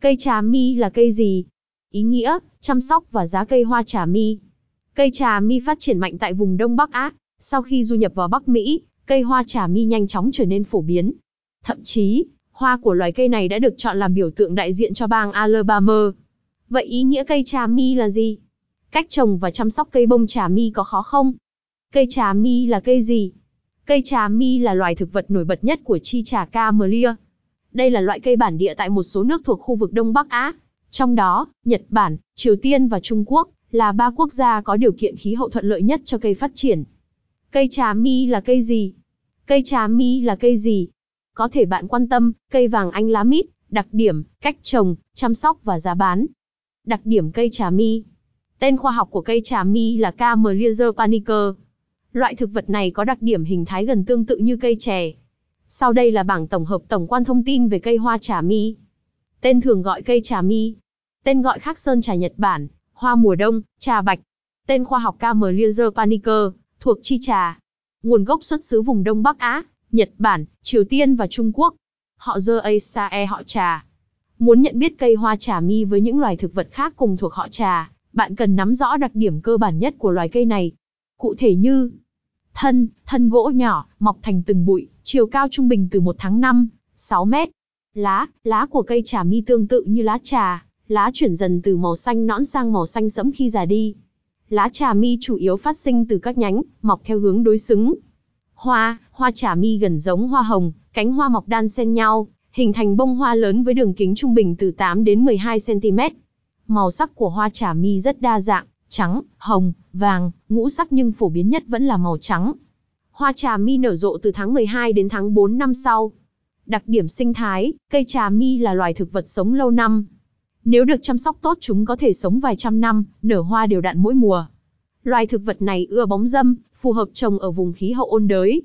Cây trà mi là cây gì? Ý nghĩa, chăm sóc và giá cây hoa trà mi. Cây trà mi phát triển mạnh tại vùng Đông Bắc Á. Sau khi du nhập vào Bắc Mỹ, cây hoa trà mi nhanh chóng trở nên phổ biến. Thậm chí, hoa của loài cây này đã được chọn làm biểu tượng đại diện cho bang Alabama. Vậy ý nghĩa cây trà mi là gì? Cách trồng và chăm sóc cây bông trà mi có khó không? Cây trà mi là cây gì? Cây trà mi là loài thực vật nổi bật nhất của chi trà Camellia. Đây là loại cây bản địa tại một số nước thuộc khu vực Đông Bắc Á. Trong đó, Nhật Bản, Triều Tiên và Trung Quốc là ba quốc gia có điều kiện khí hậu thuận lợi nhất cho cây phát triển. Cây trà mi là cây gì? Cây trà mi là cây gì? Có thể bạn quan tâm, cây vàng anh lá mít, đặc điểm, cách trồng, chăm sóc và giá bán. Đặc điểm cây trà mi. Tên khoa học của cây trà mi là Camellia japonica. Loại thực vật này có đặc điểm hình thái gần tương tự như cây chè. Sau đây là bảng tổng hợp tổng quan thông tin về cây hoa trà mi. Tên thường gọi cây trà mi. Tên gọi khác sơn trà Nhật Bản, hoa mùa đông, trà bạch. Tên khoa học Camellia japonica, thuộc chi trà. Nguồn gốc xuất xứ vùng Đông Bắc Á, Nhật Bản, Triều Tiên và Trung Quốc. Họ dơ Asae họ trà. Muốn nhận biết cây hoa trà mi với những loài thực vật khác cùng thuộc họ trà, bạn cần nắm rõ đặc điểm cơ bản nhất của loài cây này. Cụ thể như thân, thân gỗ nhỏ, mọc thành từng bụi, chiều cao trung bình từ 1 tháng 5, 6 mét. Lá, lá của cây trà mi tương tự như lá trà, lá chuyển dần từ màu xanh nõn sang màu xanh sẫm khi già đi. Lá trà mi chủ yếu phát sinh từ các nhánh, mọc theo hướng đối xứng. Hoa, hoa trà mi gần giống hoa hồng, cánh hoa mọc đan xen nhau, hình thành bông hoa lớn với đường kính trung bình từ 8 đến 12 cm. Màu sắc của hoa trà mi rất đa dạng, trắng, hồng, vàng, ngũ sắc nhưng phổ biến nhất vẫn là màu trắng. Hoa trà mi nở rộ từ tháng 12 đến tháng 4 năm sau. Đặc điểm sinh thái, cây trà mi là loài thực vật sống lâu năm. Nếu được chăm sóc tốt chúng có thể sống vài trăm năm, nở hoa đều đặn mỗi mùa. Loài thực vật này ưa bóng dâm, phù hợp trồng ở vùng khí hậu ôn đới.